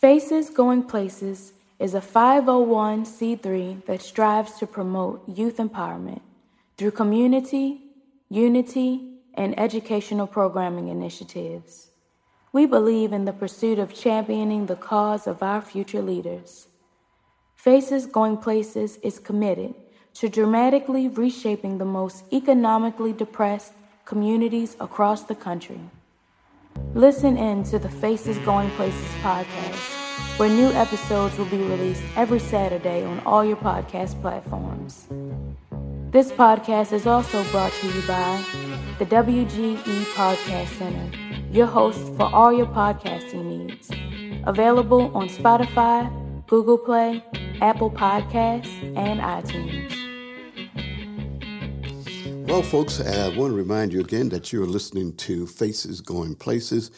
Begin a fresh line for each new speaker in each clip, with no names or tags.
Faces Going Places is a 501c3 that strives to promote youth empowerment through community, unity, and educational programming initiatives. We believe in the pursuit of championing the cause of our future leaders. Faces Going Places is committed to dramatically reshaping the most economically depressed communities across the country. Listen in to the Faces Going Places podcast, where new episodes will be released every Saturday on all your podcast platforms. This podcast is also brought to you by the WGE Podcast Center, your host for all your podcasting needs. Available on Spotify, Google Play, Apple Podcasts, and iTunes.
Well, folks, I want to remind you again that you're listening to Faces Going Places.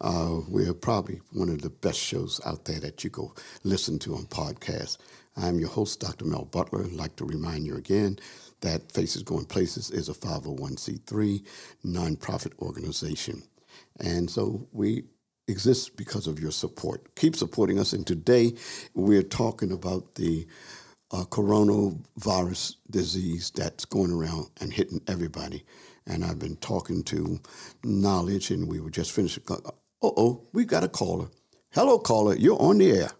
Uh, we're probably one of the best shows out there that you go listen to on podcasts. I'm your host, Dr. Mel Butler. I'd like to remind you again that Faces Going Places is a 501c3 nonprofit organization. And so we exist because of your support. Keep supporting us. And today we're talking about the uh, coronavirus disease that's going around and hitting everybody. And I've been talking to Knowledge, and we were just finishing. Uh oh, we've got a caller. Hello, caller. You're on the air.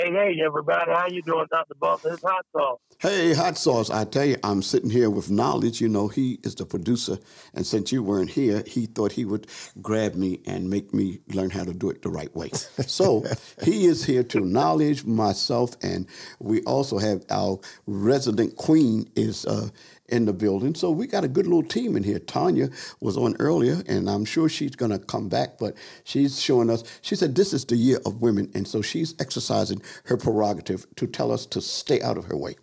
Hey, hey, everybody. How you doing, Dr. Butler? It's Hot Sauce.
Hey, Hot Sauce. I tell you, I'm sitting here with knowledge. You know, he is the producer. And since you weren't here, he thought he would grab me and make me learn how to do it the right way. So he is here to knowledge myself. And we also have our resident queen is uh, in the building. So we got a good little team in here. Tanya was on earlier, and I'm sure she's going to come back, but she's showing us, she said this is the year of women, and so she's exercising her prerogative to tell us to stay out of her way.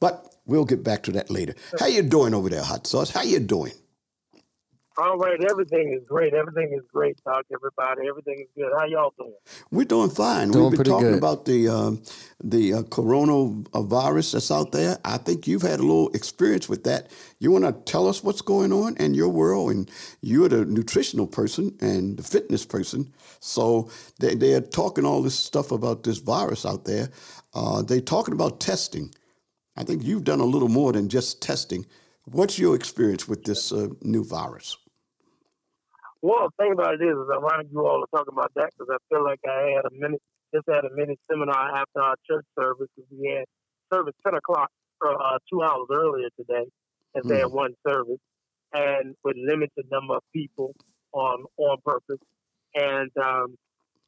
But we'll get back to that later. How you doing over there, Hot Sauce? How you doing?
All right, everything is great. Everything is great, Doc. Everybody, everything is good. How y'all doing?
We're doing fine.
Doing
We've been talking
good.
about the um, the uh, coronavirus that's out there. I think you've had a little experience with that. You want to tell us what's going on in your world, and you're the nutritional person and the fitness person. So they they're talking all this stuff about this virus out there. Uh, they're talking about testing. I think you've done a little more than just testing. What's your experience with this uh, new virus?
Well, the thing about it is, I ironic you all are talking about that because I feel like I had a minute, just had a mini seminar after our church service. We had service 10 o'clock, uh, two hours earlier today, and they had one service, and with limited number of people on on purpose, and um,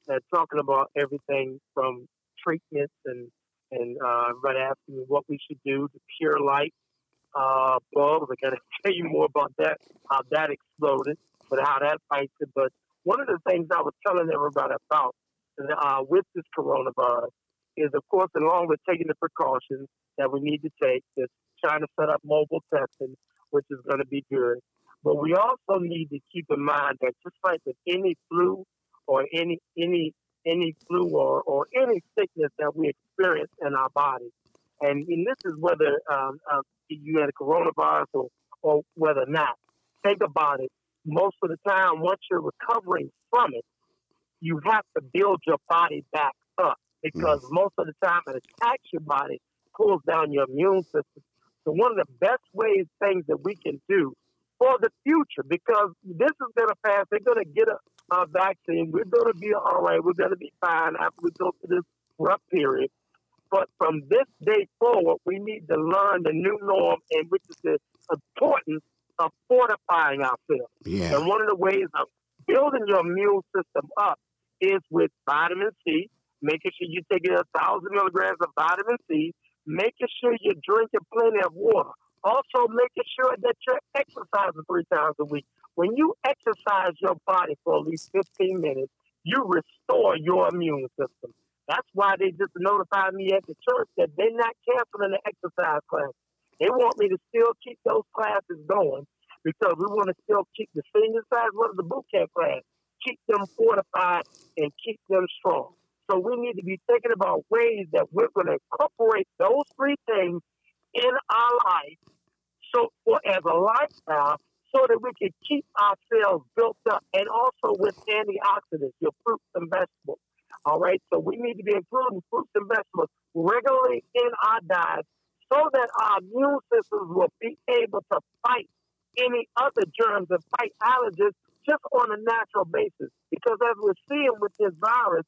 they're talking about everything from treatments and and uh, everybody asking me what we should do to pure light uh, bulbs. I got to tell you more about that, how that exploded, but how that fights it. But one of the things I was telling everybody about uh, with this coronavirus is, of course, along with taking the precautions that we need to take, is trying to set up mobile testing, which is going to be good. But we also need to keep in mind that just like with any flu or any any any flu or, or any sickness that we experience in our body, and, and this is whether um, uh, you had a coronavirus or, or whether not. Think about it. Most of the time, once you're recovering from it, you have to build your body back up because mm. most of the time it attacks your body, pulls down your immune system. So one of the best ways, things that we can do for the future, because this is going to pass. They're going to get a, a vaccine. We're going to be all right. We're going to be fine after we go through this rough period. But from this day forward, we need to learn the new norm, and which is the importance of fortifying ourselves.
Yeah.
And one of the ways of building your immune system up is with vitamin C, making sure you're taking a thousand milligrams of vitamin C, making sure you're drinking plenty of water. Also, making sure that you're exercising three times a week. When you exercise your body for at least 15 minutes, you restore your immune system. That's why they just notified me at the church that they're not canceling the exercise class. They want me to still keep those classes going because we want to still keep the senior what is the boot camp class, keep them fortified and keep them strong. So we need to be thinking about ways that we're going to incorporate those three things in our life so for as a lifestyle so that we can keep ourselves built up and also with antioxidants, your fruits and vegetables. All right, so we need to be including fruits and vegetables regularly in our diet so that our immune systems will be able to fight any other germs and fight allergies just on a natural basis. Because as we're seeing with this virus,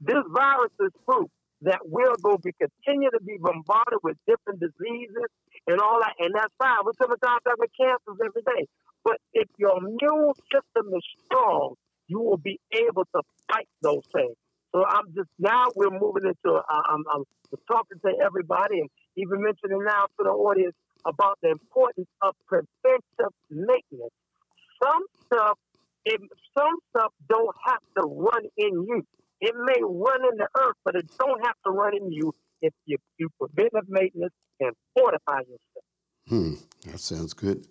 this virus is proof that we're going to continue to be bombarded with different diseases and all that, and that's fine. We're coming in with cancers every day. But if your immune system is strong, you will be able to fight those things. So I'm just now we're moving into uh, I'm, I'm talking to everybody and even mentioning now to the audience about the importance of preventive maintenance. Some stuff, it, some stuff don't have to run in you. It may run in the earth, but it don't have to run in you if you do preventive maintenance and fortify yourself.
Hmm, that sounds good.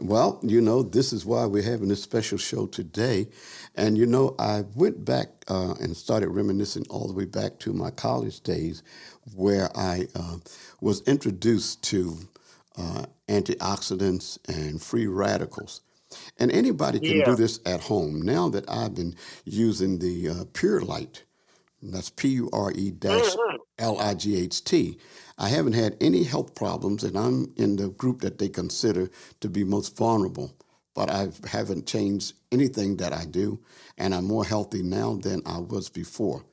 Well, you know, this is why we're having this special show today. And, you know, I went back uh, and started reminiscing all the way back to my college days where I uh, was introduced to uh, antioxidants and free radicals. And anybody can yeah. do this at home. Now that I've been using the uh, Pure Light, that's P U R E dash. L I G H T. I haven't had any health problems, and I'm in the group that they consider to be most vulnerable. But I haven't changed anything that I do, and I'm more healthy now than I was before.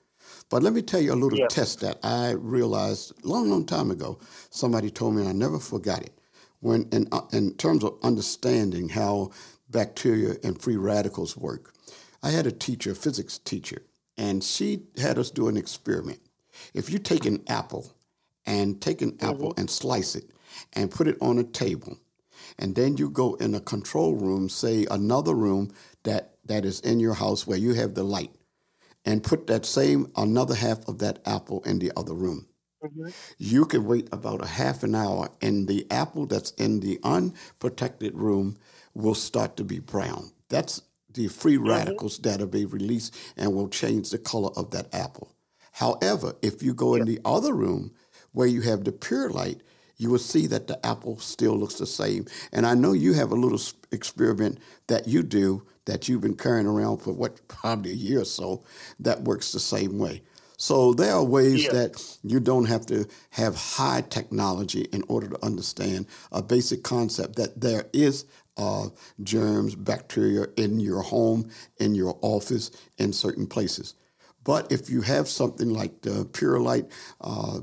But let me tell you a little yeah. test that I realized long, long time ago. Somebody told me, and I never forgot it. When in, uh, in terms of understanding how bacteria and free radicals work, I had a teacher, a physics teacher, and she had us do an experiment. If you take an apple and take an mm-hmm. apple and slice it and put it on a table, and then you go in a control room, say another room that, that is in your house where you have the light, and put that same another half of that apple in the other room. Mm-hmm. You can wait about a half an hour, and the apple that's in the unprotected room will start to be brown. That's the free mm-hmm. radicals that will be released and will change the color of that apple. However, if you go in the other room where you have the pure light, you will see that the apple still looks the same. And I know you have a little experiment that you do that you've been carrying around for what probably a year or so that works the same way. So there are ways yeah. that you don't have to have high technology in order to understand a basic concept that there is uh, germs, bacteria in your home, in your office, in certain places. But if you have something like the Pure Light, uh,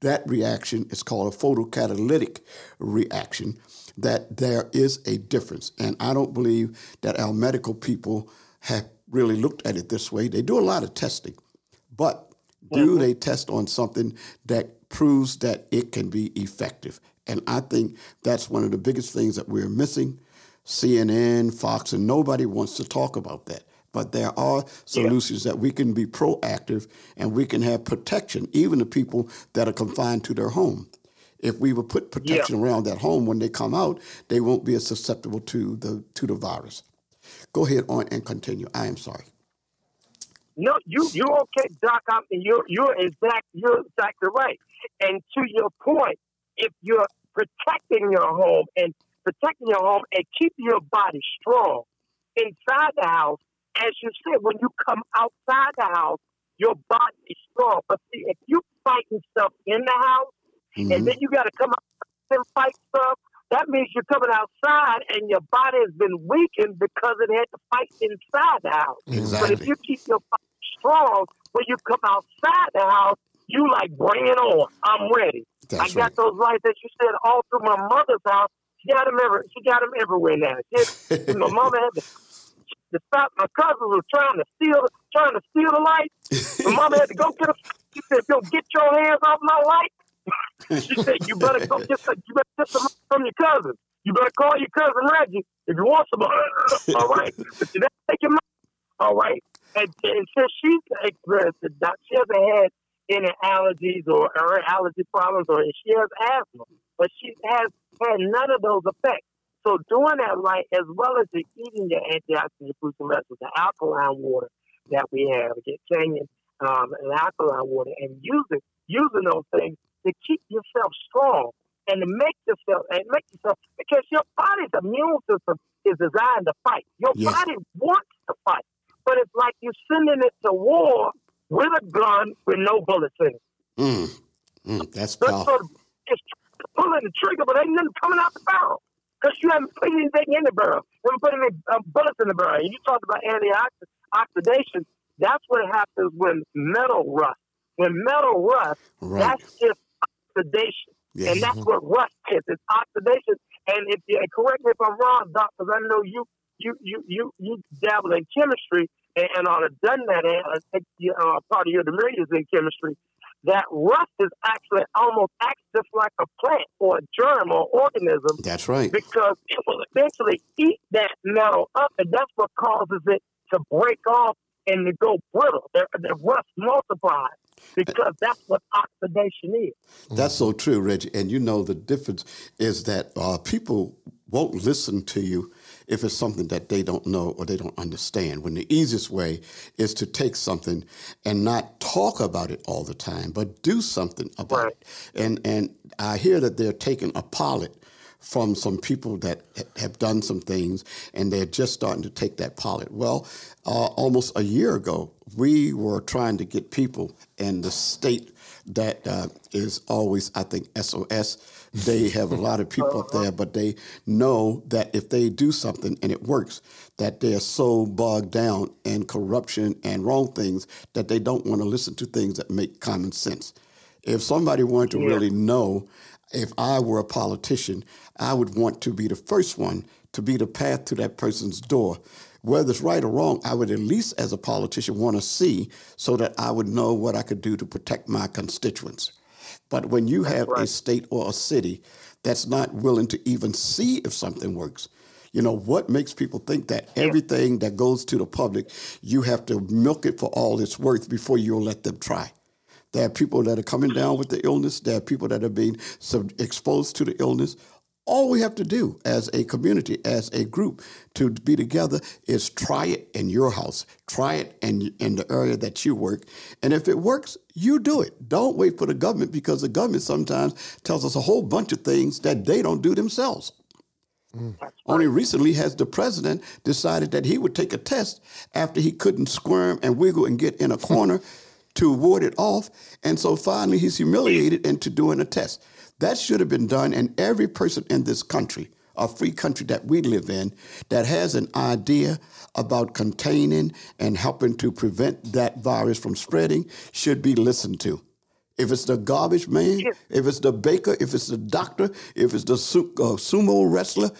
that reaction is called a photocatalytic reaction, that there is a difference. And I don't believe that our medical people have really looked at it this way. They do a lot of testing, but do they test on something that proves that it can be effective? And I think that's one of the biggest things that we're missing. CNN, Fox, and nobody wants to talk about that. But there are solutions yeah. that we can be proactive and we can have protection, even the people that are confined to their home. If we would put protection yeah. around that home when they come out, they won't be as susceptible to the to the virus. Go ahead on and continue. I am sorry.
No, you you okay, Doc? I mean, you're you're exact you're exactly right. And to your point, if you're protecting your home and protecting your home and keeping your body strong inside the house, as you said, when you come outside the house, your body is strong. But see, if you fighting stuff in the house, mm-hmm. and then you got to come out and fight stuff, that means you're coming outside and your body has been weakened because it had to fight inside the house. Exactly. But if you keep your body strong, when you come outside the house, you like bring it on. I'm ready. That's I got right. those lights that you said all through my mother's house. She got them every. She got them everywhere now. She, my mama had to, to stop. My cousins were trying to steal, trying to steal the light. My mama had to go get them. She said, "Go get your hands off my light." she said, "You better go get some. You better get some from your cousin. You better call your cousin Reggie if you want some. all right, but you better take your money. All right." And, and since she's experienced it, she hasn't had any allergies or, or allergy problems, or she has asthma, but she has had none of those effects. So doing that right, as well as the eating the antioxidant fruits and vegetables, the alkaline water that we have, get Kangen um, and alkaline water, and using using those things to keep yourself strong and to make yourself and make yourself because your body's immune system is designed to fight. Your yes. body wants to fight, but it's like you're sending it to war with a gun with no bullets in it.
Mm. Mm, that's powerful.
so it's pulling the trigger, but ain't nothing coming out the barrel because you haven't put anything in the barrel. You haven't put any uh, bullets in the barrel. And you talked about antioxidation. That's what happens when metal rust. When metal rust,
Right.
that's just oxidation.
Yeah.
And that's what rust is. It's oxidation. And if you correct me if I'm wrong, Doc, because I know you you you you you dabble in chemistry and, and on done that and I think you, uh, part of your degree is in chemistry. That rust is actually almost acts just like a plant or a germ or organism
That's right.
because it will eventually eat that metal up, and that's what causes it to break off and to go brittle. The, the rust multiplies because that's what oxidation is.
That's so true, Reggie. And you know the difference is that uh, people won't listen to you if it's something that they don't know or they don't understand. When the easiest way is to take something and not talk about it all the time, but do something about
Right.
it. And and I hear that they're taking a pilot from some people that ha- have done some things and they're just starting to take that pilot. Well, uh, almost a year ago, we were trying to get people in the state that uh, is always, I think, SOS. They have a lot of people up there, but they know that if they do something and it works, that they're so bogged down in corruption and wrong things that they don't want to listen to things that make common sense. If somebody wanted to really know, if I were a politician, I would want to be the first one to be the path to that person's door. Whether it's right or wrong, I would at least, as a politician, want to see so that I would know what I could do to protect my constituents. But when you have a state or a city that's not willing to even see if something works, you know, what makes people think that everything that goes to the public, you have to milk it for all it's worth before you'll let them try? There are people that are coming down with the illness. There are people that are being sub- exposed to the illness. All we have to do as a community, as a group, to be together is try it in your house. Try it in, in the area that you work. And if it works, you do it. Don't wait for the government because the government sometimes tells us a whole bunch of things that they don't do themselves. Mm. Only recently has the president decided that he would take a test after he couldn't squirm and wiggle and get in a corner to ward it off. And so finally he's humiliated into doing a test. That should have been done, and every person in this country, a free country that we live in, that has an idea about containing and helping to prevent that virus from spreading should be listened to. If it's the garbage man, if it's the baker, if it's the doctor, if it's the uh, sumo wrestler,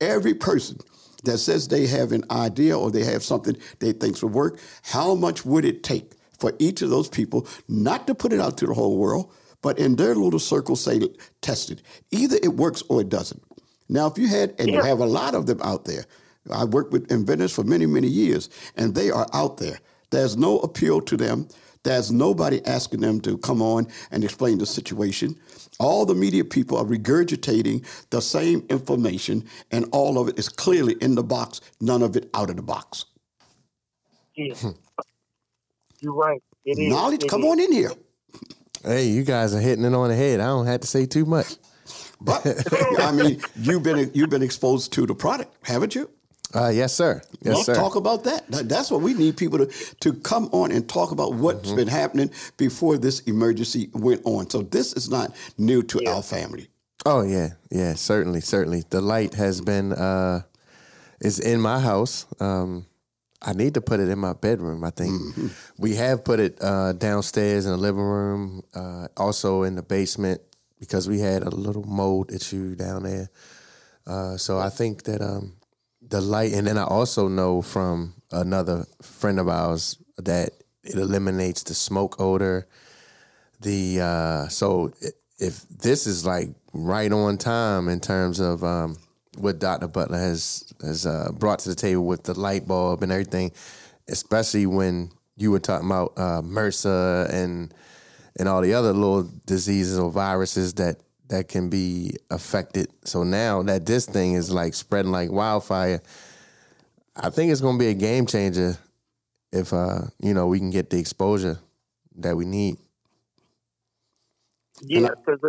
every person that says they have an idea or they have something they think will work, how much would it take for each of those people not to put it out to the whole world, but in their little circle say, test it. Either it works or it doesn't. Now, if you had, and you have a lot of them out there, I worked with inventors for many, many years, and they are out there. There's no appeal to them. There's nobody asking them to come on and explain the situation. All the media people are regurgitating the same information, and all of it is clearly in the box, none of it out of the box.
Yeah. Hmm. You're right. It is.
Knowledge,
It
come
is.
on in here.
Hey, you guys are hitting it on the head. I don't have to say too much.
But I mean, you've been you've been exposed to the product, haven't you?
Uh, yes, sir. Yes,
Well,
sir.
talk about that. That- That's what we need people to, to come on and talk about what's
Mm-hmm.
been happening before this emergency went on. So this is not new to our family.
Oh yeah, yeah, certainly, certainly. The light has been uh is in my house. Um I need to put it in my bedroom, I think. We have put it uh downstairs in the living room, uh also in the basement because we had a little mold issue down there. Uh so I think that um the light and then I also know from another friend of ours that it eliminates the smoke odor the uh so if this is like right on time in terms of um what Dr. Butler has has uh, brought to the table with the light bulb and everything, especially when you were talking about uh, MRSA and and all the other little diseases or viruses that that can be affected. So now that this thing is like spreading like wildfire, I think it's going to be a game changer if uh you know we can get the exposure that we need.
Yeah, because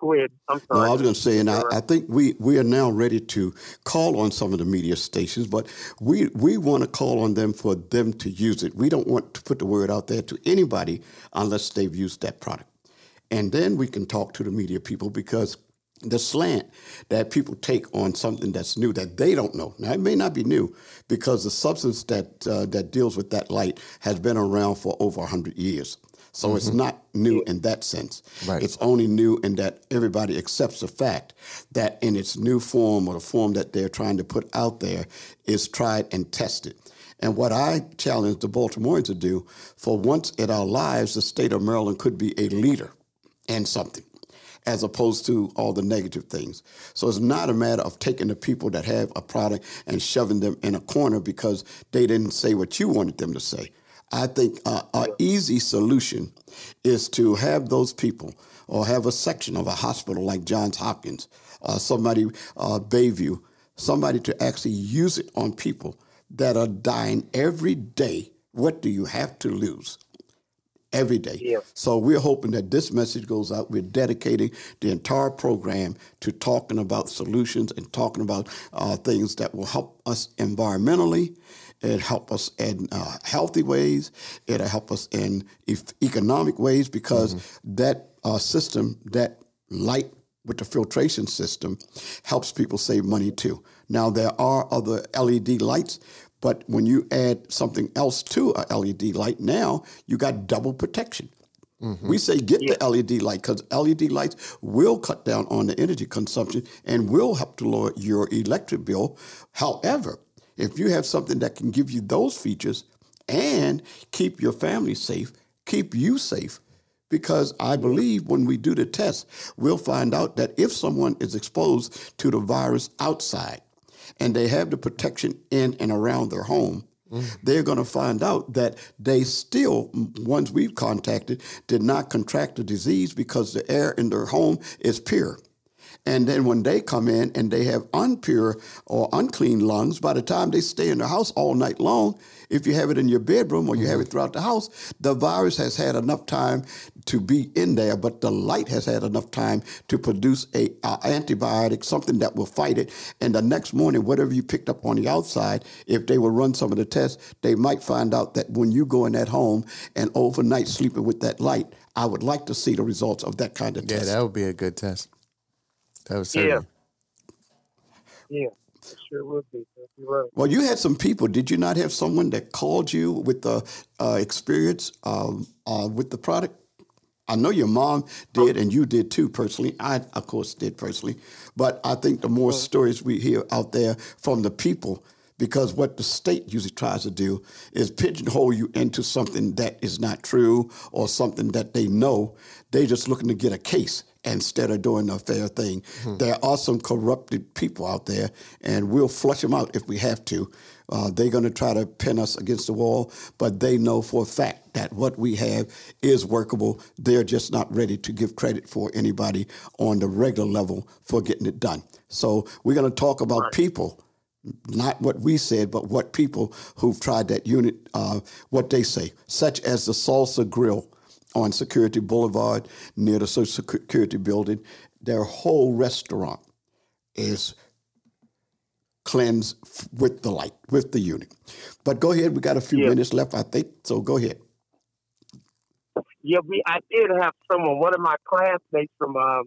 go ahead. I'm sorry.
No, I was going to say, and I, I, think we, we are now ready to call on some of the media stations, but we we want to call on them for them to use it. We don't want to put the word out there to anybody unless they've used that product, and then we can talk to the media people because the slant that people take on something that's new that they don't know. Now it may not be new because the substance that uh, that deals with that light has been around for over hundred years. So mm-hmm. it's not new in that sense. Right. It's only new in that everybody accepts the fact that in its new form or the form that they're trying to put out there is tried and tested. And what I challenge the Baltimoreans to do, for once in our lives, the state of Maryland could be a leader in something as opposed to all the negative things. So it's not a matter of taking the people that have a product and shoving them in a corner because they didn't say what you wanted them to say. I think uh, an easy solution is to have those people or have a section of a hospital like Johns Hopkins, uh, somebody, uh, Bayview, somebody to actually use it on people that are dying every day. What do you have to lose? Every day. Yeah. So we're hoping that this message goes out. We're dedicating the entire program to talking about solutions and talking about uh, things that will help us environmentally It'll help us in uh, healthy ways. It'll help us in e- economic ways because mm-hmm. that uh, system, that light with the filtration system, helps people save money too. Now, there are other LED lights, but when you add something else to a LED light, now you got double protection. Mm-hmm. We say get yeah. the LED light because LED lights will cut down on the energy consumption and will help to lower your electric bill. However, if you have something that can give you those features and keep your family safe, keep you safe, because I believe when we do the test, we'll find out that if someone is exposed to the virus outside and they have the protection in and around their home, mm. they're going to find out that they still, ones we've contacted, did not contract the disease because the air in their home is pure. And then when they come in and they have unpure or unclean lungs, by the time they stay in the house all night long, if you have it in your bedroom or you have it mm-hmm. throughout the house, the virus has had enough time to be in there, but the light has had enough time to produce a, a antibiotic, something that will fight it. And the next morning, whatever you picked up on the outside, if they will run some of the tests, they might find out that when you go in that home and overnight sleeping with that light, I would like to see the results of that kind of
yeah,
test.
Yeah, that would be a good test. That was
yeah, yeah. Sure would be. Right.
Well, you had some people. Did you not have someone that called you with the uh, experience um, uh, with the product? I know your mom did, and you did too personally. I, of course, did personally. But I think the more stories we hear out there from the people, because what the state usually tries to do is pigeonhole you into something that is not true or something that they know. They're just looking to get a case instead of doing a fair thing. Mm-hmm. There are some corrupted people out there, and we'll flush them out if we have to. Uh, they're going to try to pin us against the wall, but they know for a fact that what we have is workable. They're just not ready to give credit for anybody on the regular level for getting it done. So we're going to talk about right. people. Not what we said, but what people who've tried that unit, uh, what they say, such as the Salsa Grill, on Security Boulevard near the Social Security building. Their whole restaurant is cleansed with the light, with the unit. But go ahead, we got a few yeah. minutes left, I think, so go ahead.
Yeah, we, I did have someone, one of my classmates from, um,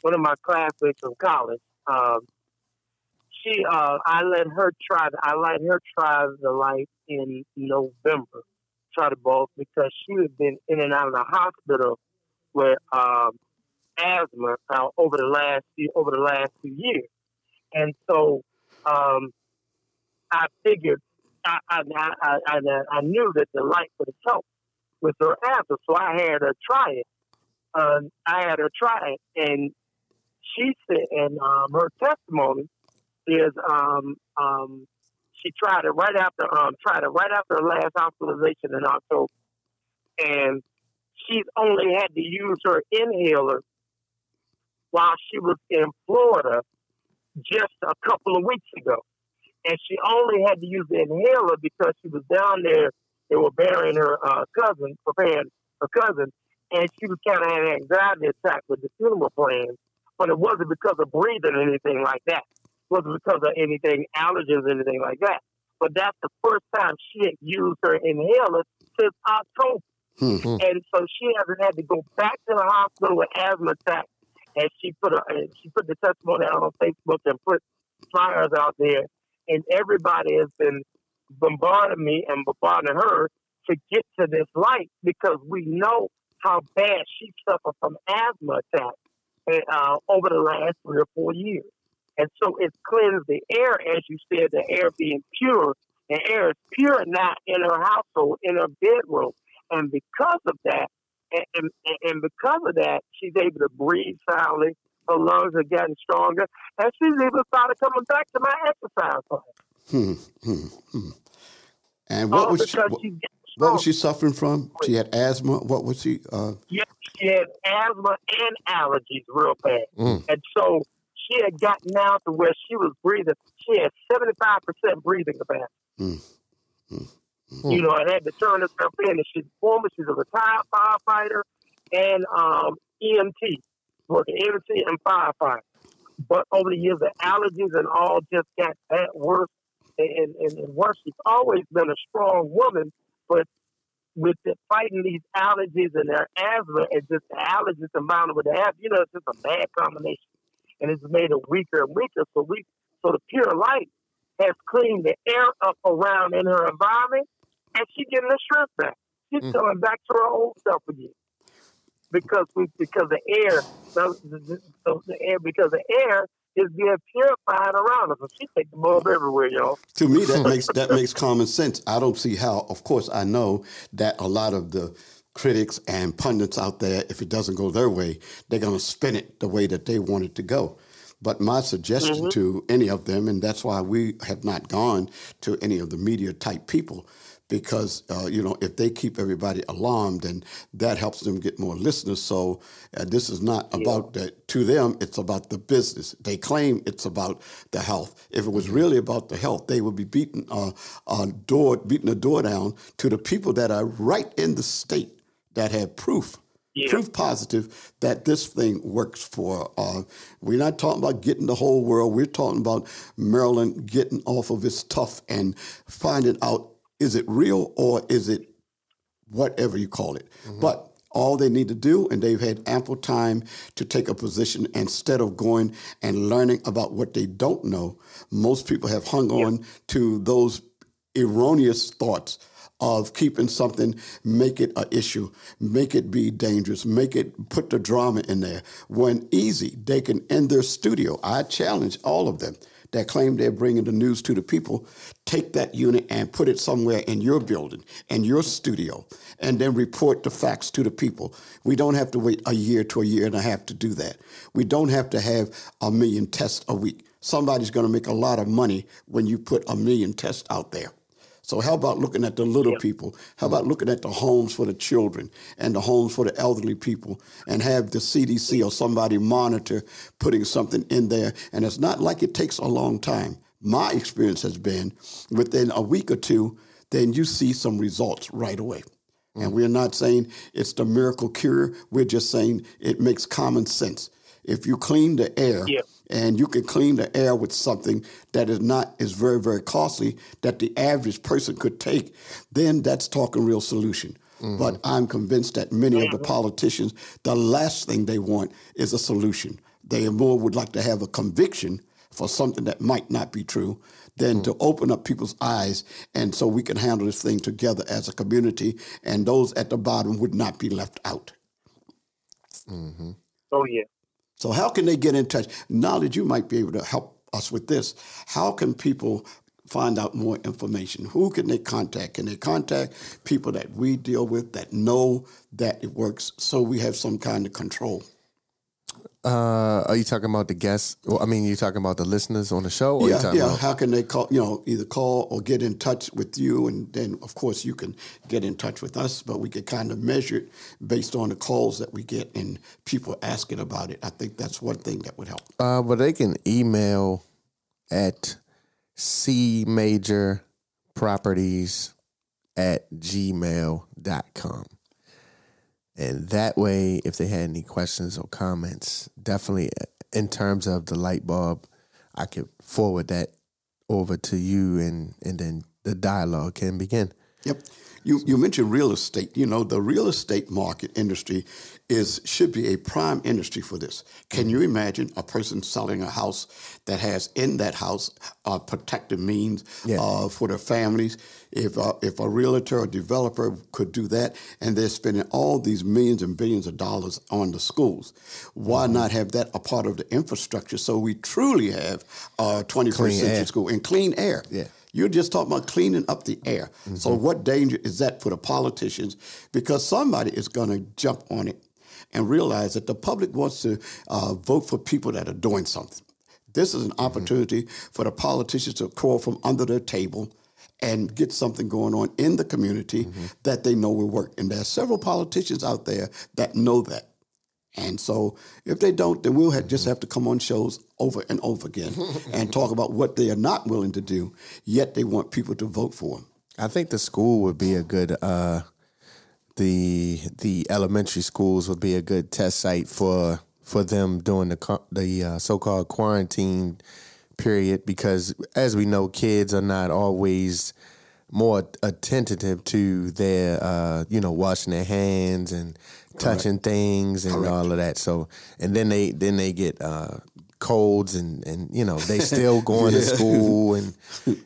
one of my classmates from college. Um, she, uh, I let her try. I let her try the light in November both because she had been in and out of the hospital with um, asthma uh, over the last few, over the last few years, and so um, I figured I I, I I, I knew that the light would help with her asthma, so I had her try it. Uh, I had her try it, and she said, and um, her testimony is um, um, she tried it right after um tried it right after her last hospitalization in October, and she's only had to use her inhaler while she was in Florida just a couple of weeks ago, and she only had to use the inhaler because she was down there. They were burying her uh, cousin, preparing her cousin, and she was kind of had an anxiety attack with the funeral plans. but it wasn't because of breathing or anything like that. It wasn't because of anything, allergens, anything like that. But that's the first time she had used her inhaler since October.
Hmm.
And so she hasn't had to go back to the hospital with asthma attack. And she put a, she put the testimony out on Facebook and put flyers out there. And everybody has been bombarding me and bombarding her to get to this light because we know how bad she suffered from asthma attacks uh, over the last three or four years. And so it cleansed the air, as you said, the air being pure. The air is pure now in her household, in her bedroom. And because of that, and, and, and because of that, she's able to breathe soundly. Her lungs are getting stronger, and she's even started coming back to my exercise plan.
Hmm, hmm, hmm. And what
All
was she, what, what was she suffering from? She had asthma. What was she? Uh,
Yes, she had asthma and allergies real bad.
Mm.
And so she had gotten down to where she was breathing. She had 75% breathing capacity.
mm, mm,
You know, I had to turn herself in. And she's former, she's a retired firefighter and um, EMT, working EMT and firefighter. But over the years, the allergies and all just got that worse and, and, and worse. She's always been a strong woman, but with the fighting these allergies and their asthma and just the allergies combined with the asthma, you know, it's just a bad combination. And it's made it weaker and weaker. So we so the pure light has cleaned the air up around in her environment and she's getting her strength back. She's
Mm.
coming back to her old self again. Because we because the air so the, so the air because the air is being purified around us. So she takes the bulb everywhere, y'all.
to me, that makes that makes common sense. I don't see how. Of course, I know that a lot of the critics and pundits out there, if it doesn't go their way, they're going to spin it the way that they want it to go. But my suggestion to any of them, and that's why we have not gone to any of the media type people, because uh, you know if they keep everybody alarmed, then that helps them get more listeners. So uh, this is not about that to them; it's about the business. They claim it's about the health. If it was really about the health, they would be beating uh, a door, beating a door down to the people that are right in the state that have proof
Yeah.
proof positive that this thing works for. Uh, we're not talking about getting the whole world. We're talking about Maryland getting off of its tough and finding out is it real or is it whatever you call it. But all they need to do, and they've had ample time to take a position instead of going and learning about what they don't know. Most people have hung on to those erroneous thoughts of keeping something, make it an issue, make it be dangerous, make it put the drama in there. When easy, they can in their studio. I challenge all of them that claim they're bringing the news to the people, take that unit and put it somewhere in your building, in your studio, and then report the facts to the people. We don't have to wait a year to a year and a half to do that. We don't have to have a million tests a week. Somebody's going to make a lot of money when you put a million tests out there. So how about looking at the little people? How mm-hmm. about looking at the homes for the children and the homes for the elderly people and have the CDC or somebody monitor putting something in there? And it's not like it takes a long time. My experience has been within a week or two, then you see some results right away. And mm. we're not saying it's the miracle cure. We're just saying it makes common sense. If you clean the air,
Yeah.
And you can clean the air with something that is not is very very costly that the average person could take then that's talking real solution. Mm-hmm. But i'm convinced that many of the politicians the last thing they want is a solution. They more would like to have a conviction for something that might not be true than to mm-hmm. open up people's eyes and so we can handle this thing together as a community and those at the bottom would not be left out. Mm-hmm.
Oh yeah.
So how can they get in touch? Knowledge, you might be able to help us with this, how can people find out more information? Who can they contact? Can they contact people that we deal with that know that it works so we have some kind of control?
Uh, are you talking about the guests? Well, I mean, you talking about the listeners on the show? Or
yeah, yeah.
About,
How can they call? You know, either call or get in touch with you, and then of course you can get in touch with us. But we can kind of measure it based on the calls that we get and people asking about it. I think that's one thing that would help.
uh, but they can email at c major properties at gmail.com. And that way, if they had any questions or comments, definitely uh, in terms of the light bulb, I could forward that over to you, and and then the dialogue can begin.
Yep. You, you mentioned real estate. You know, the real estate market industry is should be a prime industry for this. Can you imagine a person selling a house that has in that house uh, protective means
Yeah.
uh, for their families? If uh, if a realtor or developer could do that, and they're spending all these millions and billions of dollars on the schools, why not have that a part of the infrastructure so we truly have uh, 21st
Clean
century
air.
school and clean air?
Yeah.
You're just talking about cleaning up the air. Mm-hmm. So what danger is that for the politicians? Because somebody is going to jump on it and realize that the public wants to uh, vote for people that are doing something. This is an mm-hmm. opportunity for the politicians to crawl from under their table and get something going on in the community mm-hmm. that they know will work. And there are several politicians out there that know that. And so if they don't, then we'll have, just have to come on shows over and over again and talk about what they are not willing to do, yet they want people to vote for them.
I think the school would be a good uh the the elementary schools would be a good test site for for them during the co- the uh, so-called quarantine period because as we know kids are not always more attentive to their uh you know washing their hands and touching things and all of that so and then they then they get uh colds and and you know they still going to school and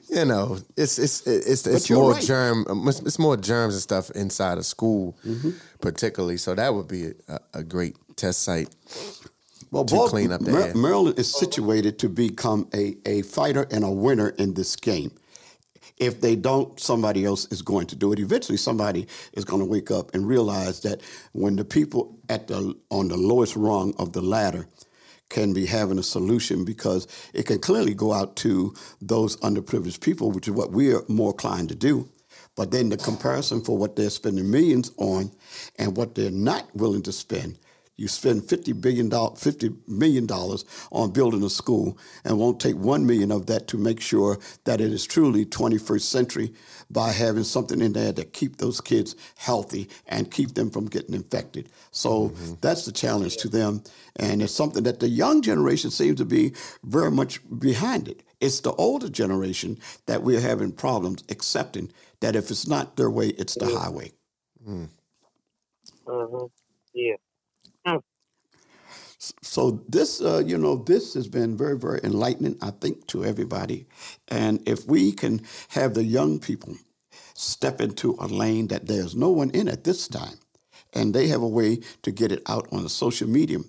you know it's it's it's it's more
right.
germ it's, it's more germs and stuff inside of school
Mm-hmm.
particularly so that would be a, a great test site
Well,
to
Bal-
clean up the
Mar- Maryland is situated to become a, a fighter and a winner in this game. If they don't, somebody else is going to do it. Eventually, somebody is going to wake up and realize that when the people at the on the lowest rung of the ladder can be having a solution because it can clearly go out to those underprivileged people, which is what we are more inclined to do. But then the comparison for what they're spending millions on and what they're not willing to spend. You spend fifty billion dollars, fifty million dollars on building a school, and won't take 1 million of that to make sure that it is truly 21st century by having something in there to keep those kids healthy and keep them from getting infected. So that's the challenge to them, and it's something that the young generation seems to be very much behind it. It's the older generation that we're having problems accepting that if it's not their way, it's the highway.
hmm Yeah.
So this, uh, you know, this has been very, very enlightening, I think, to everybody. And if we can have the young people step into a lane that there's no one in at this time, and they have a way to get it out on the social medium,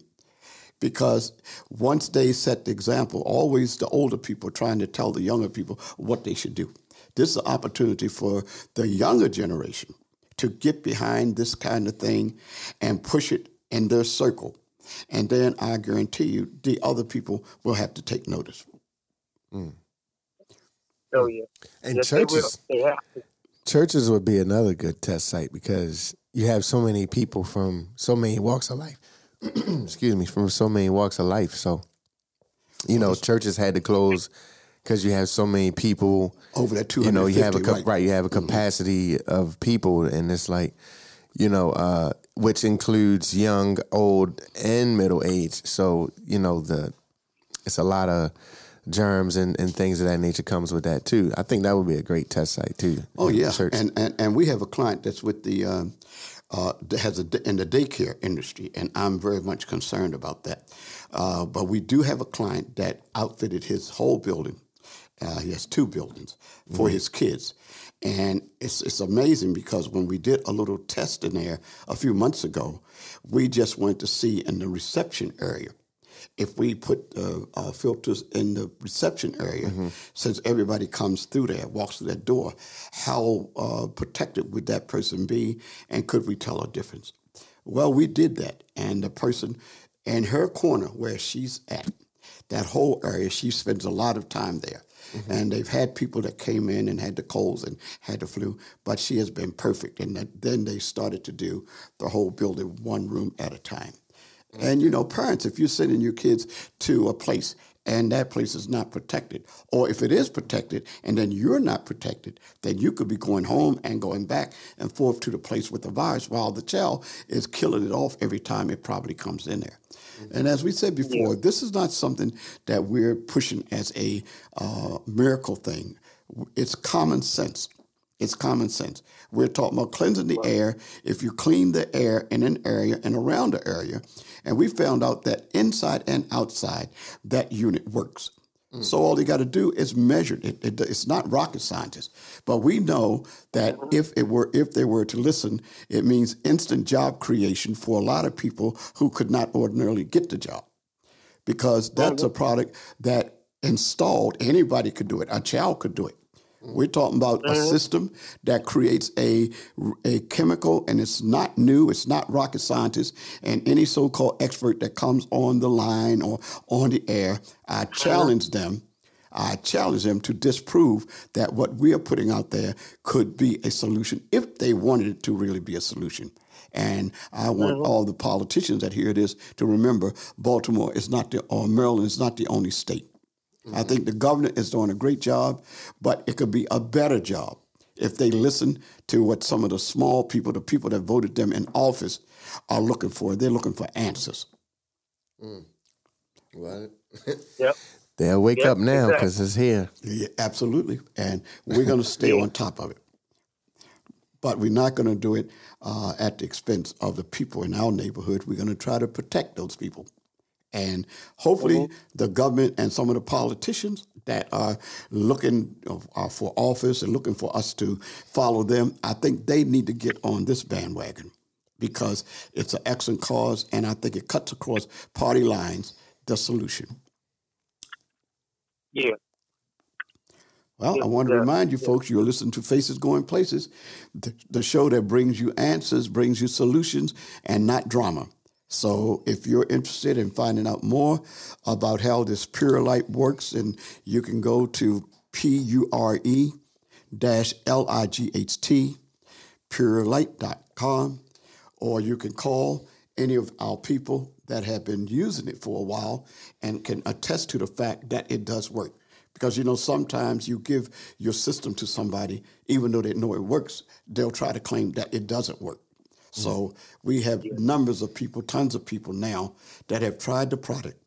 because once they set the example, always the older people trying to tell the younger people what they should do. This is an opportunity for the younger generation to get behind this kind of thing and push it in their circle. And then I guarantee you, the other people will have to take notice.
Oh yeah.
and
Yes,
churches
They have
churches would be another good test site because you have so many people from so many walks of life. Excuse me, from so many walks of life. So, you know, churches had to close because you have so many people.
Over that two.
You know, you have a
right.
right. You have a capacity of people, and it's like, you know, uh, which includes young, old, and middle age. So, you know, the it's a lot of germs and, and things of that nature comes with that too. I think that would be a great test site too.
Oh yeah, and, and and we have a client that's with the um, uh, that has a in the daycare industry, and I'm very much concerned about that. Uh, but we do have a client that outfitted his whole building. Uh, he has two buildings for his kids, and it's it's amazing because when we did a little test in there a few months ago, we just went to see in the reception area if we put uh, uh, filters in the reception area, since everybody comes through there, walks through that door, how uh, protected would that person be, and could we tell a difference? Well, we did that, and the person in her corner where she's at, that whole area, she spends a lot of time there. Mm-hmm. And they've had people that came in and had the colds and had the flu, but she has been perfect. And that, then they started to do the whole building one room at a time. Mm-hmm. And you know, parents, if you're sending your kids to a place and that place is not protected. Or if it is protected and then you're not protected, then you could be going home and going back and forth to the place with the virus while the child is killing it off every time it probably comes in there. And as we said before, yeah. this is not something that we're pushing as a uh, miracle thing. It's common sense. It's common sense. We're talking about cleansing the air. If you clean the air in an area and around the area, and we found out that inside and outside, that unit works. Mm. So all you got to do is measure it. it. It's not rocket scientists, but we know that if it were, if they were to listen, it means instant job creation for a lot of people who could not ordinarily get the job, because that's mm-hmm. a product that installed anybody could do it. A child could do it. We're talking about a mm-hmm. system that creates a, a chemical, and it's not new, it's not rocket scientists, and any so called expert that comes on the line or on the air, I mm-hmm. challenge them. I challenge them to disprove that what we are putting out there could be a solution if they wanted it to really be a solution. And I want mm-hmm. all the politicians that hear this to remember Baltimore is not the, or Maryland is not the only state. Mm-hmm. I think the governor is doing a great job, but it could be a better job if they listen to what some of the small people, the people that voted them in office, are looking for. They're looking for answers.
Mm. What?
yep.
They'll wake
yep,
up now because exactly. it's
here. Yeah, absolutely. And we're going to stay yeah. on top of it. But we're not going to do it uh, at the expense of the people in our neighborhood. We're going to try to protect those people. And hopefully, mm-hmm. the government and some of the politicians that are looking uh, for office and looking for us to follow them, I think they need to get on this bandwagon because it's an excellent cause, and I think it cuts across party lines the solution.
Yeah.
Well, I want to remind you, folks, you're listening to Faces Going Places, the, the show that brings you answers, brings you solutions, and not drama. So if you're interested in finding out more about how this Pure Light works, and you can go to P-U-R-E dash L-I-G-H-T, purelight.com, or you can call any of our people that have been using it for a while and can attest to the fact that it does work. Because you know, sometimes you give your system to somebody, even though they know it works, they'll try to claim that it doesn't work. So we have numbers of people, tons of people now that have tried the product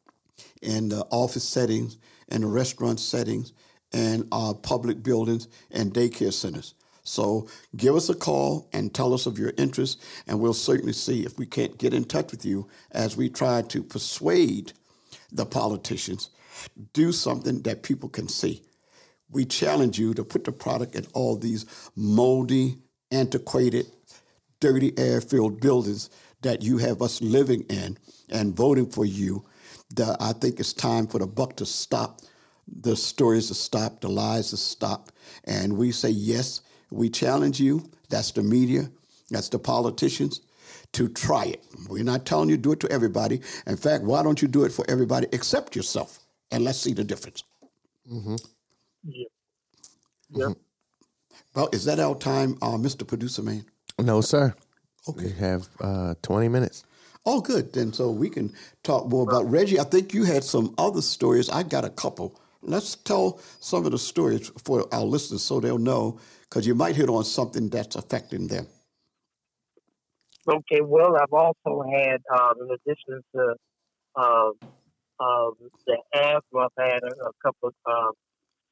in the office settings, in the restaurant settings, and uh, public buildings and daycare centers. So give us a call and tell us of your interest, and we'll certainly see if we can't get in touch with you as we try to persuade the politicians do something that people can see. We challenge you to put the product in all these moldy, antiquated, dirty air filled buildings that you have us living in and voting for you, the, I think it's time for the buck to stop, the stories to stop, the lies to stop. And we say, yes, we challenge you. That's the media, that's the politicians, to try it. We're not telling you do it to everybody. In fact, why don't you do it for everybody except yourself? And let's see the difference.
Mm-hmm.
Yeah. Yeah. Mm-hmm. Well, is that our time, uh, Mr. Producer Man?
No, sir.
Okay.
We have uh, 20 minutes.
Oh, good. Then so we can talk more about Reggie. I think you had some other stories. I got a couple. Let's tell some of the stories for our listeners so they'll know, because you might hit on something that's affecting them.
Okay. Well, I've also had, um, in addition to uh, uh, the asthma, I've had a, a couple of uh,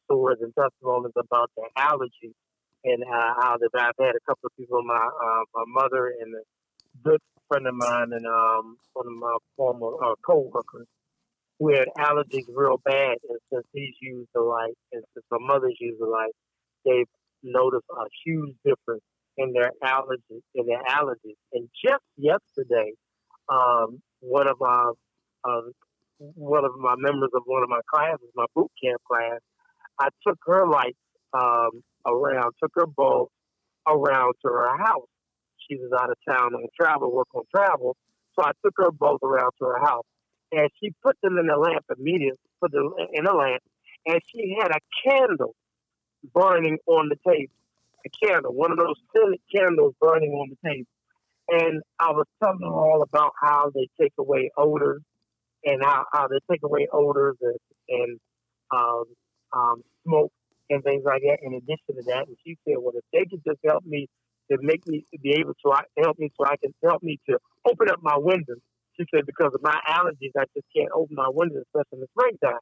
stories and testimonies about the allergies and uh, how that I've had a couple of people, my uh, my mother and a good friend of mine and um, one of my former uh, co-workers who had allergies real bad, and since he's used the light and since my mother's used the light, they've noticed a huge difference in their allergies in their allergies. And just yesterday, um, one of my uh, one of my members of one of my classes, my boot camp class, I took her lights um, around, took her both around to her house. She was out of town on travel, work on travel. So I took her both around to her house. And she put them in the lamp immediately, put them in a lamp. And she had a candle burning on the table. A candle, one of those scented candles burning on the table. And I was telling her all about how they take away odors and how, how they take away odors and, and um, um, smoke and things like that. In addition to that, and she said, well, if they could just help me to make me to be able to help me so I can help me to open up my windows. She said because of my allergies, I just can't open my windows, especially in the springtime.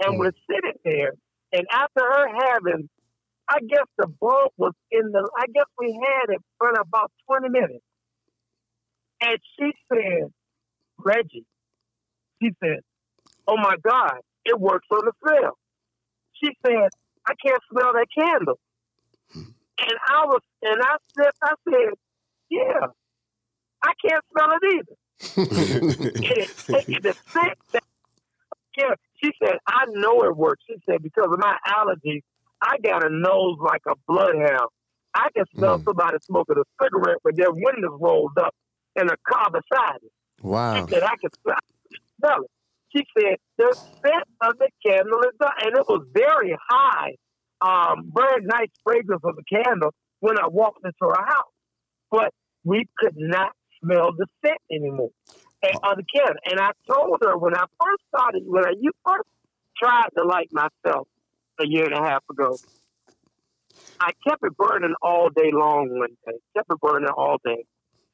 And mm. we're sitting there, and after her having, I guess the bulb was in the, I guess we had it for about 20 minutes. And she said, Reggie, she said, oh my God, it works on the smell. She said, I can't smell that candle. And I was, and I said, I said, yeah, I can't smell it either. the scent that, yeah, she said, I know it works. She said, because of my allergies, I got a nose like a bloodhound. I can smell mm. somebody smoking a cigarette with their windows rolled up in a car beside it.
Wow.
She said, I can smell it. She said, the scent of the candle is done. And it was very high um, very nice fragrance of the candle when I walked into her house. But we could not smell the scent anymore and, of the candle. And I told her when I first started, when I you first tried to light myself a year and a half ago, I kept it burning all day long one day. Kept it burning all day,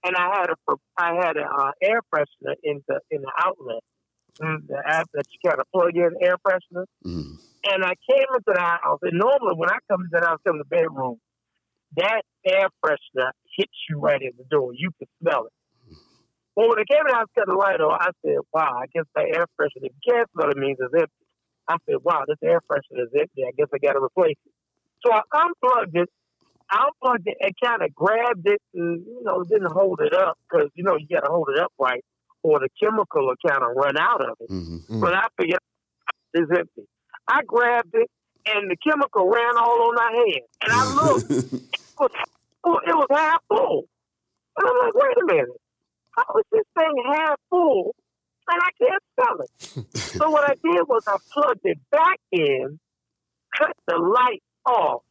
and I had a I had an uh, air freshener in the in the outlet, the app that you kind of plug in air freshener. Mm. And I came into the house, and normally when I come into the house, come to the bedroom, that air freshener hits you right in the door. You can smell it. Well, when I came in the house, cut the light on, I said, wow, I guess that air freshener, if you can't smell it, means it's empty. I said, wow, this air freshener is empty. I guess I got to replace it. So I unplugged it, I unplugged it and kind of grabbed it and, you know, didn't hold it up because, you know, you got to hold it up right or the chemical will kind of run out of it. Mm-hmm. mm-hmm. But I figured it's empty. I grabbed it, and the chemical ran all on my hand. And I looked, it, was, it was half full. And I'm like, wait a minute, how is this thing half full? And I can't smell it. so what I did was I plugged it back in, cut the light off,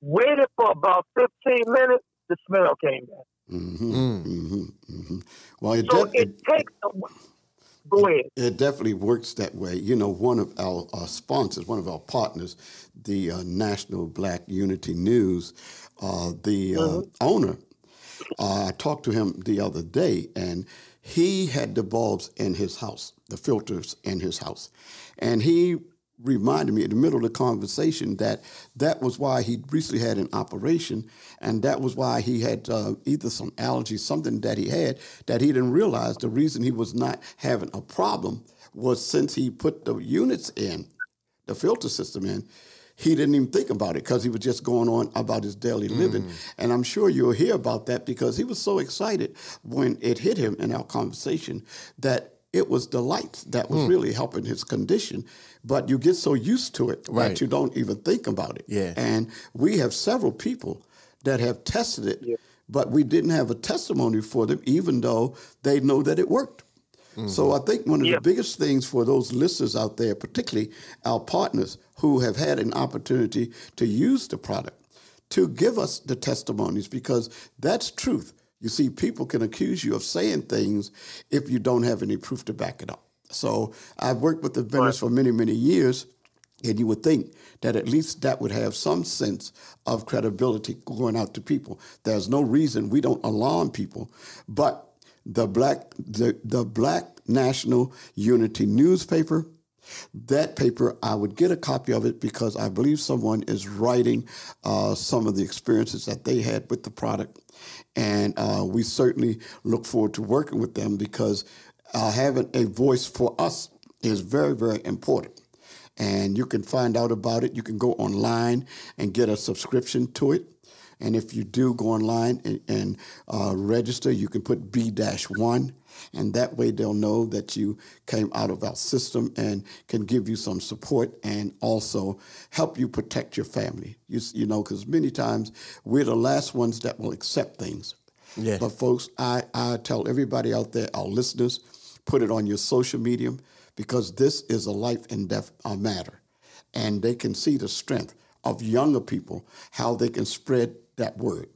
waited for about 15 minutes, the smell came back. Mm-hmm, mm-hmm,
mm-hmm. Well, it,
so it, it takes a Go ahead.
It definitely works that way. You know, one of our, our sponsors, one of our partners, the uh, National Black Unity News, uh, the uh, mm-hmm. owner, uh, I talked to him the other day, and he had the bulbs in his house, the filters in his house. And he reminded me in the middle of the conversation that that was why he recently had an operation, and that was why he had uh, either some allergies, something that he had that he didn't realize. The reason he was not having a problem was since he put the units in, the filter system in, he didn't even think about it because he was just going on about his daily living. Mm. And I'm sure you'll hear about that because he was so excited when it hit him in our conversation that it was the light that was mm. really helping his condition. But you get so used to it right. that you don't even think about it.
Yeah.
And we have several people that have tested it, yeah. but we didn't have a testimony for them, even though they know that it worked. Mm-hmm. So I think one of yeah. the biggest things for those listeners out there, particularly our partners who have had an opportunity to use the product, to give us the testimonies because that's truth. You see, people can accuse you of saying things if you don't have any proof to back it up. So I've worked with the vendors right. for many, many years, and you would think that at least that would have some sense of credibility going out to people. There's no reason we don't alarm people, but the black the, the black national unity newspaper that paper, I would get a copy of it because I believe someone is writing uh, some of the experiences that they had with the product. And uh, we certainly look forward to working with them because uh, having a voice for us is very, very important. And you can find out about it. You can go online and get a subscription to it. And if you do go online and, and uh, register, you can put B-1 and that way they'll know that you came out of our system and can give you some support and also help you protect your family. You, you know, because many times we're the last ones that will accept things.
Yeah.
But folks, I, I tell everybody out there, our listeners, put it on your social media because this is a life and death uh, matter. And they can see the strength of younger people, how they can spread that word.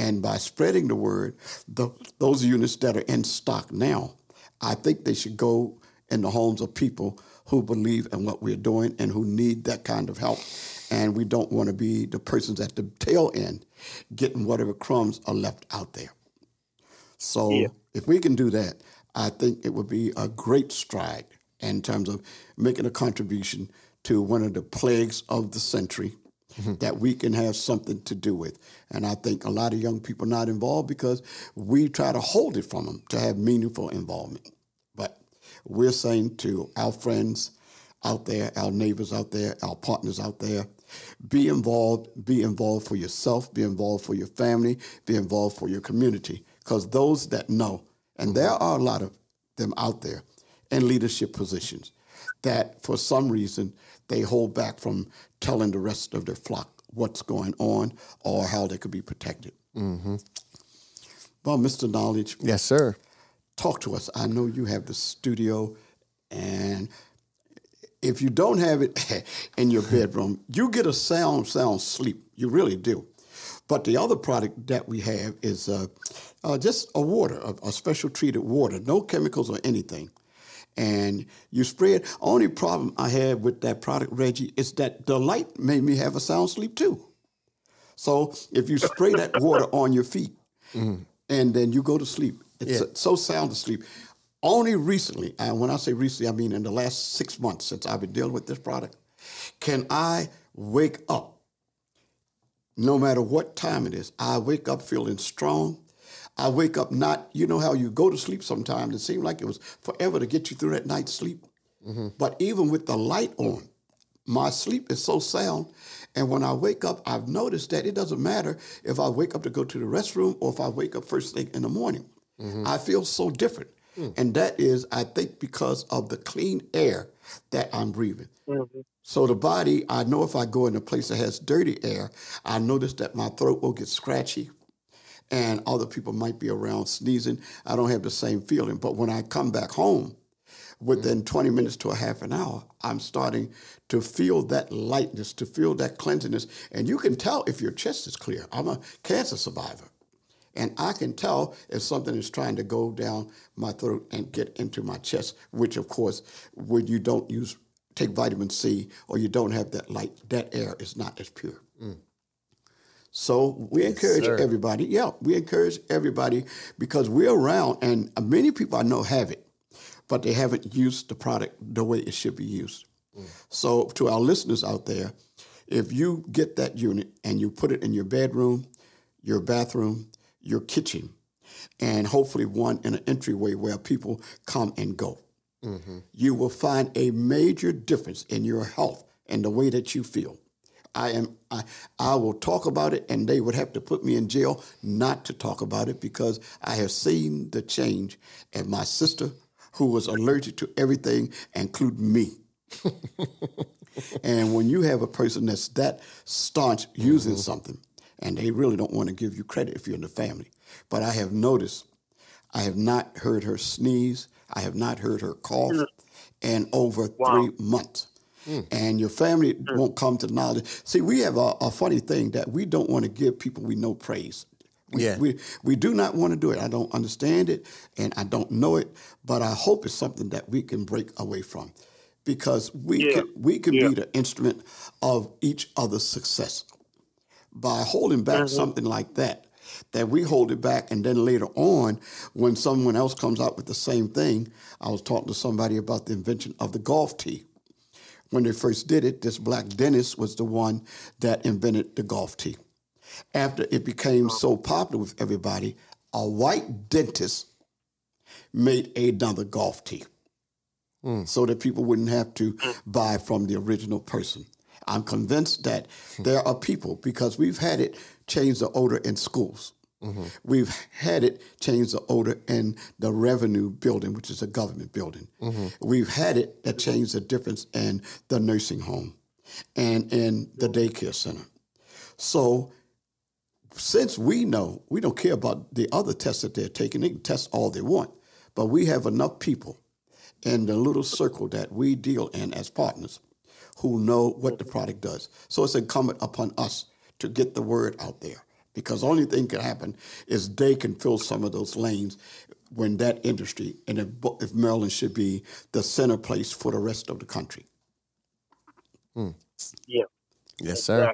And by spreading the word, the, those units that are in stock now, I think they should go in the homes of people who believe in what we're doing and who need that kind of help. And we don't want to be the persons at the tail end getting whatever crumbs are left out there. So
Yeah.
if we can do that, I think it would be a great stride in terms of making a contribution to one of the plagues of the century that we can have something to do with. And I think a lot of young people not involved because we try to hold it from them to have meaningful involvement. But we're saying to our friends out there, our neighbors out there, our partners out there, be involved, be involved for yourself, be involved for your family, be involved for your community. Because those that know, and there are a lot of them out there in leadership positions that for some reason they hold back from telling the rest of their flock what's going on or how they could be protected. Well, Mr. Knowledge,
Yes, sir.
talk to us. I know you have the studio, and if you don't have it in your bedroom, you get a sound, sound sleep. You really do. But the other product that we have is uh, uh, just a water, a, a special treated water, no chemicals or anything. And you spray it. Only problem I had with that product, Reggie, is that the light made me have a sound sleep too. So if you spray that water on your feet mm-hmm. and then you go to sleep, it's
Yeah.
so sound asleep. Only recently, and when I say recently, I mean in the last six months since I've been dealing with this product, can I wake up no matter what time it is. I wake up feeling strong. I wake up not, you know how you go to sleep sometimes, it seemed like it was forever to get you through that night's sleep. Mm-hmm. But even with the light on, my sleep is so sound. And when I wake up, I've noticed that it doesn't matter if I wake up to go to the restroom or if I wake up first thing in the morning. Mm-hmm. I feel so different. Mm. And that is, I think, because of the clean air that I'm breathing. Mm-hmm. So the body, I know if I go in a place that has dirty air, I notice that my throat will get scratchy and other people might be around sneezing. I don't have the same feeling. But when I come back home, within mm-hmm. 20 minutes to a half an hour, I'm starting to feel that lightness, to feel that cleansiness. And you can tell if your chest is clear. I'm a cancer survivor. And I can tell if something is trying to go down my throat and get into my chest, which, of course, when you don't use take vitamin C or you don't have that light, that air is not as pure. Mm. So we encourage
sir.
everybody. Yeah, we encourage everybody because we're around, and many people I know have it, but they haven't used the product the way it should be used. Mm. So to our listeners out there, if you get that unit and you put it in your bedroom, your bathroom, your kitchen, and hopefully one in an entryway where people come and go, mm-hmm. you will find a major difference in your health and the way that you feel. I am I, I will talk about it and they would have to put me in jail not to talk about it because I have seen the change in my sister who was allergic to everything, including me. and when you have a person that's that staunch using mm-hmm. something, and they really don't want to give you credit if you're in the family. But I have noticed, I have not heard her sneeze, I have not heard her cough mm. in over three months. Mm. And your family won't come to knowledge. See, we have a, a funny thing that we don't want to give people we know praise. We,
Yeah.
we, we do not want to do it. I don't understand it and I don't know it, but I hope it's something that we can break away from because we
Yeah.
can, we can
Yeah.
be the instrument of each other's success by holding back mm-hmm. something like that that we hold it back and then later on when someone else comes out with the same thing i was talking to somebody about the invention of the golf tee when they first did it this black dentist was the one that invented the golf tee after it became so popular with everybody a white dentist made another golf tee hmm. so that people wouldn't have to buy from the original person. I'm convinced that hmm. there are people because we've had it change the odor in schools. Mm-hmm. We've had it change the odor in the revenue building, which is a government building. Mm-hmm. We've had it that changed the difference in the nursing home and in the daycare center. So since we know we don't care about the other tests that they're taking, they can test all they want. But we have enough people in the little circle that we deal in as partners who know what the product does. So it's incumbent upon us to get the word out there because the only thing can happen is they can fill some of those lanes when that industry and if, if Maryland should be the center place for the rest of the country.
Hmm. Yeah.
Yes, sir.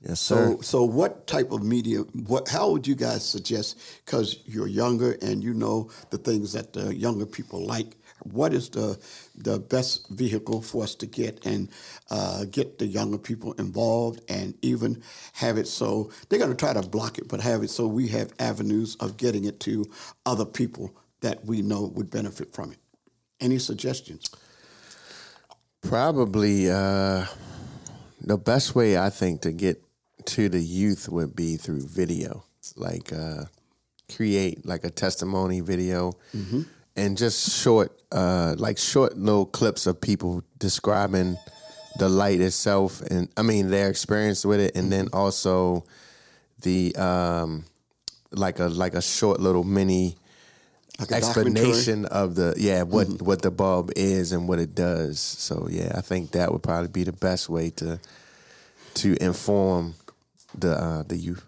Yes, sir.
So, so what type of media? What? How would you guys suggest? Because you're younger and you know the things that the younger people like. What is the the best vehicle for us to get and uh, get the younger people involved and even have it so they're going to try to block it, but have it so we have avenues of getting it to other people that we know would benefit from it. Any suggestions?
Probably uh, the best way I think to get to the youth would be through video, like uh, create like a testimony video, mm-hmm. and just short, uh, like short little clips of people describing the light itself, and I mean their experience with it, and then also the um, like a like a short little mini. Like explanation of the yeah what mm-hmm. what the bulb is and what it does. So yeah, I think that would probably be the best way to to inform the uh, the youth?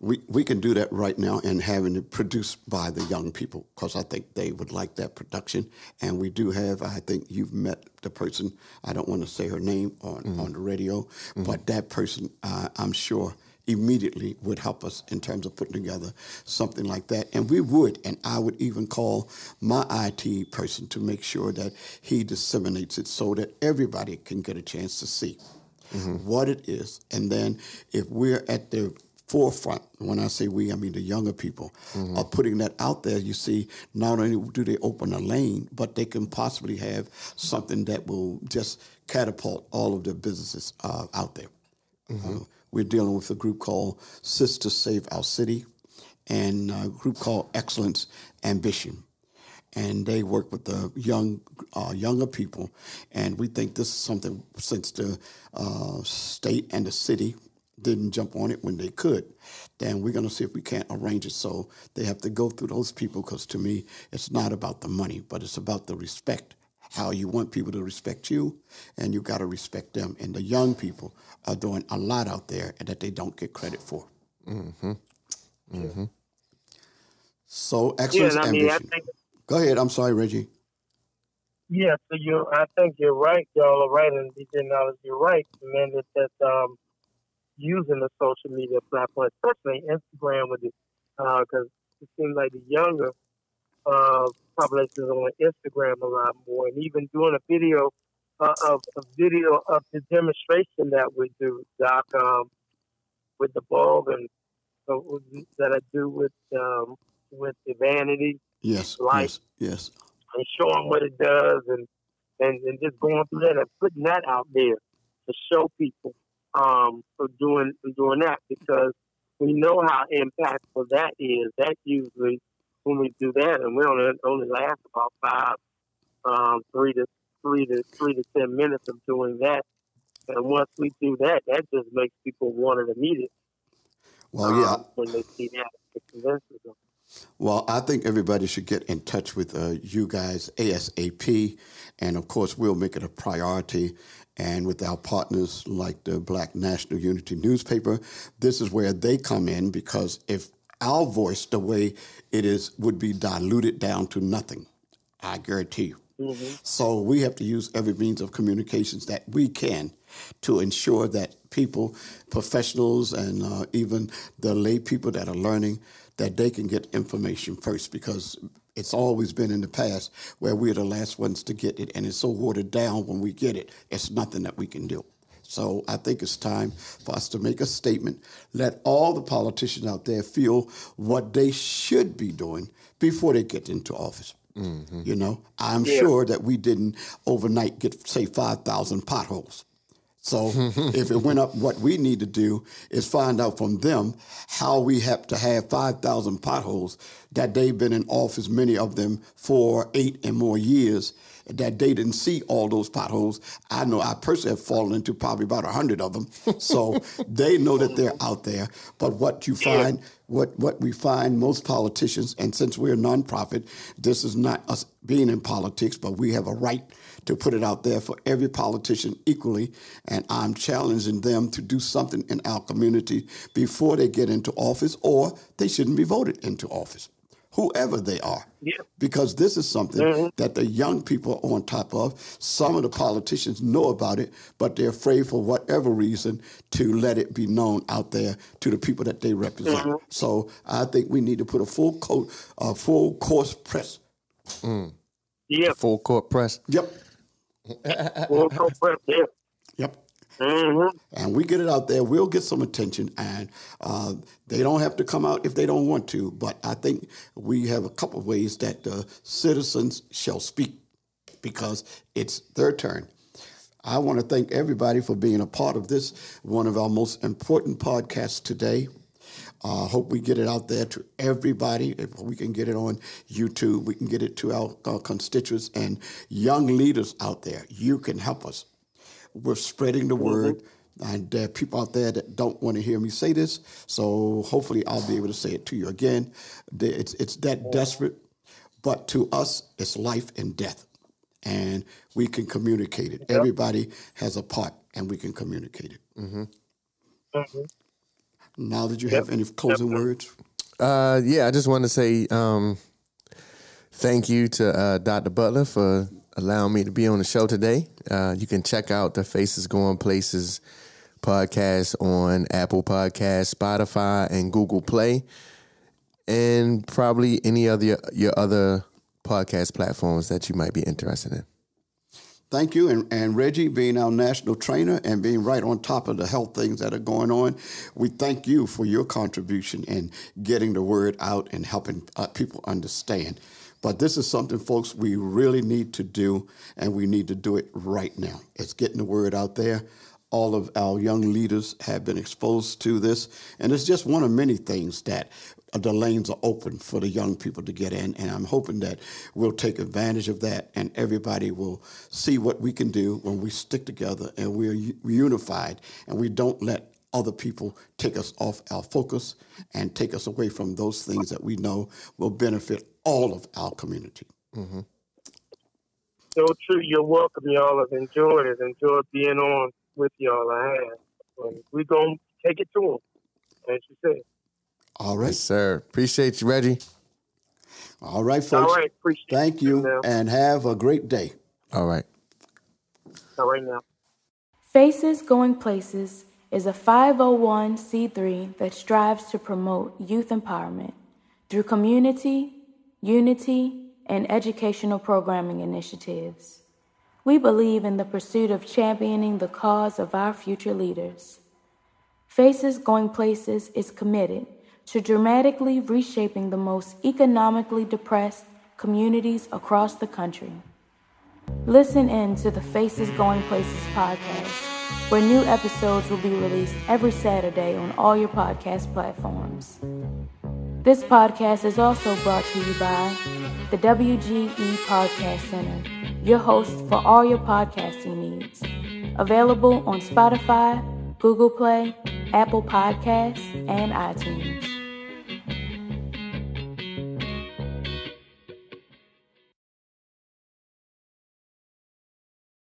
We we can do that right now and having it produced by the young people because I think they would like that production. And we do have. I think you've met the person. I don't want to say her name on mm-hmm. on the radio, mm-hmm. but that person, uh, I'm sure immediately would help us in terms of putting together something like that. And we would, and I would even call my IT person to make sure that he disseminates it so that everybody can get a chance to see mm-hmm. what it is. And then if we're at the forefront, when I say we, I mean the younger people, mm-hmm. are putting that out there, you see, not only do they open a lane, but they can possibly have something that will just catapult all of their businesses uh, out there. Mm-hmm. Uh, we're dealing with a group called Sisters Save Our City and a group called Excellence Ambition and they work with the young uh, younger people. And we think this is something since the uh, state and the city didn't jump on it when they could, then we're going to see if we can't arrange it so they have to go through those people. Because to me, it's not about the money, but it's about the respect. How you want people to respect you, and you got to respect them. And the young people are doing a lot out there and that they don't get credit for. Mm-hmm. Mm-hmm. So excellence, yeah, I mean, ambition. I think- Go ahead. I'm sorry, Reggie.
Yeah, so you, I think you're right. Y'all are right, and DJ Knowledge, you're right. Man, that, that um, using the social media platform, especially Instagram, with it, because uh, it seems like the younger uh, population is on Instagram a lot more, and even doing a video uh, of a video of the demonstration that we do, Doc, um, with the bulb and uh, that I do with um, with the vanity
Yes. Yes. Yes.
And show them what it does, and and, and just going through that and putting that out there to show people um, for doing for doing that because we know how impactful that is. That usually when we do that, and we only only last about five, um, three to three to three to ten minutes of doing that. And once we do that, that just makes people want it immediately.
Well, yeah. Um,
when they see that, it convinces them.
Well, I think everybody should get in touch with uh, you guys ASAP. And of course, we'll make it a priority. And with our partners like the Black National Unity newspaper, this is where they come in because if our voice, the way it is, would be diluted down to nothing, I guarantee you. Mm-hmm. So we have to use every means of communications that we can to ensure that people, professionals, and uh, even the lay people that are learning that they can get information first because it's always been in the past where we're the last ones to get it and it's so watered down when we get it, it's nothing that we can do. So I think it's time for us to make a statement, let all the politicians out there feel what they should be doing before they get into office. Mm-hmm. You know, I'm yeah. sure that we didn't overnight get, say, 5,000 potholes. So if it went up, what we need to do is find out from them how we have to have 5,000 potholes that they've been in office, many of them for eight and more years, that they didn't see all those potholes. I know I personally have fallen into probably about a hundred of them. So they know that they're out there. But what you find, what what we find most politicians, and since we're a nonprofit, this is not us being in politics, but we have a right to put it out there for every politician equally. And I'm challenging them to do something in our community before they get into office, or they shouldn't be voted into office whoever they are.
Yeah.
Because this is something mm-hmm. that the young people are on top of. Some of the politicians know about it, but they're afraid for whatever reason to let it be known out there to the people that they represent. Mm-hmm. So I think we need to put a full coat, a full course press.
Mm. Yeah. Full court press.
Yep. Yep. Mm-hmm. And we get it out there, we'll get some attention. And uh, they don't have to come out if they don't want to. But I think we have a couple of ways that the citizens shall speak because it's their turn. I want to thank everybody for being a part of this, one of our most important podcasts today. I uh, hope we get it out there to everybody. If we can get it on YouTube, we can get it to our, our constituents and young leaders out there. You can help us we're spreading the word. Mm-hmm. And there are people out there that don't want to hear me say this, so hopefully I'll be able to say it to you again. It's, it's that desperate, but to us, it's life and death. And we can communicate it. Yep. Everybody has a part, and we can communicate it. Mm-hmm. Mm-hmm. Now, that you yep. have any closing yep. words?
Uh, yeah, I just want to say um, thank you to uh, Dr. Butler for allowing me to be on the show today. Uh, you can check out the Faces Going Places podcast on Apple Podcast, Spotify, and Google Play, and probably any other your other podcast platforms that you might be interested in.
Thank you. And, and Reggie, being our national trainer and being right on top of the health things that are going on, we thank you for your contribution in getting the word out and helping uh, people understand. But this is something, folks, we really need to do, and we need to do it right now. It's getting the word out there. All of our young leaders have been exposed to this, and it's just one of many things that the lanes are open for the young people to get in, and I'm hoping that we'll take advantage of that, and everybody will see what we can do when we stick together and we're unified, and we don't let other people take us off our focus and take us away from those things that we know will benefit all of our community. Mm-hmm.
So true. You're welcome, y'all. I've enjoyed it. Enjoyed being on with y'all. I have. We're going to take it to them, as you said.
All right. Yes,
sir. Appreciate you, Reggie.
All right, folks.
All right. Appreciate
Thank you, you and have a great day.
All right.
All right now.
Faces Going Places is a 501c3 that strives to promote youth empowerment through community, unity, and educational programming initiatives. We believe in the pursuit of championing the cause of our future leaders. Faces Going Places is committed to dramatically reshaping the most economically depressed communities across the country. Listen in to the Faces Going Places podcast where new episodes will be released every Saturday on all your podcast platforms. This podcast is also brought to you by the WGE Podcast Center, your host for all your podcasting needs. Available on Spotify, Google Play, Apple Podcasts, and iTunes.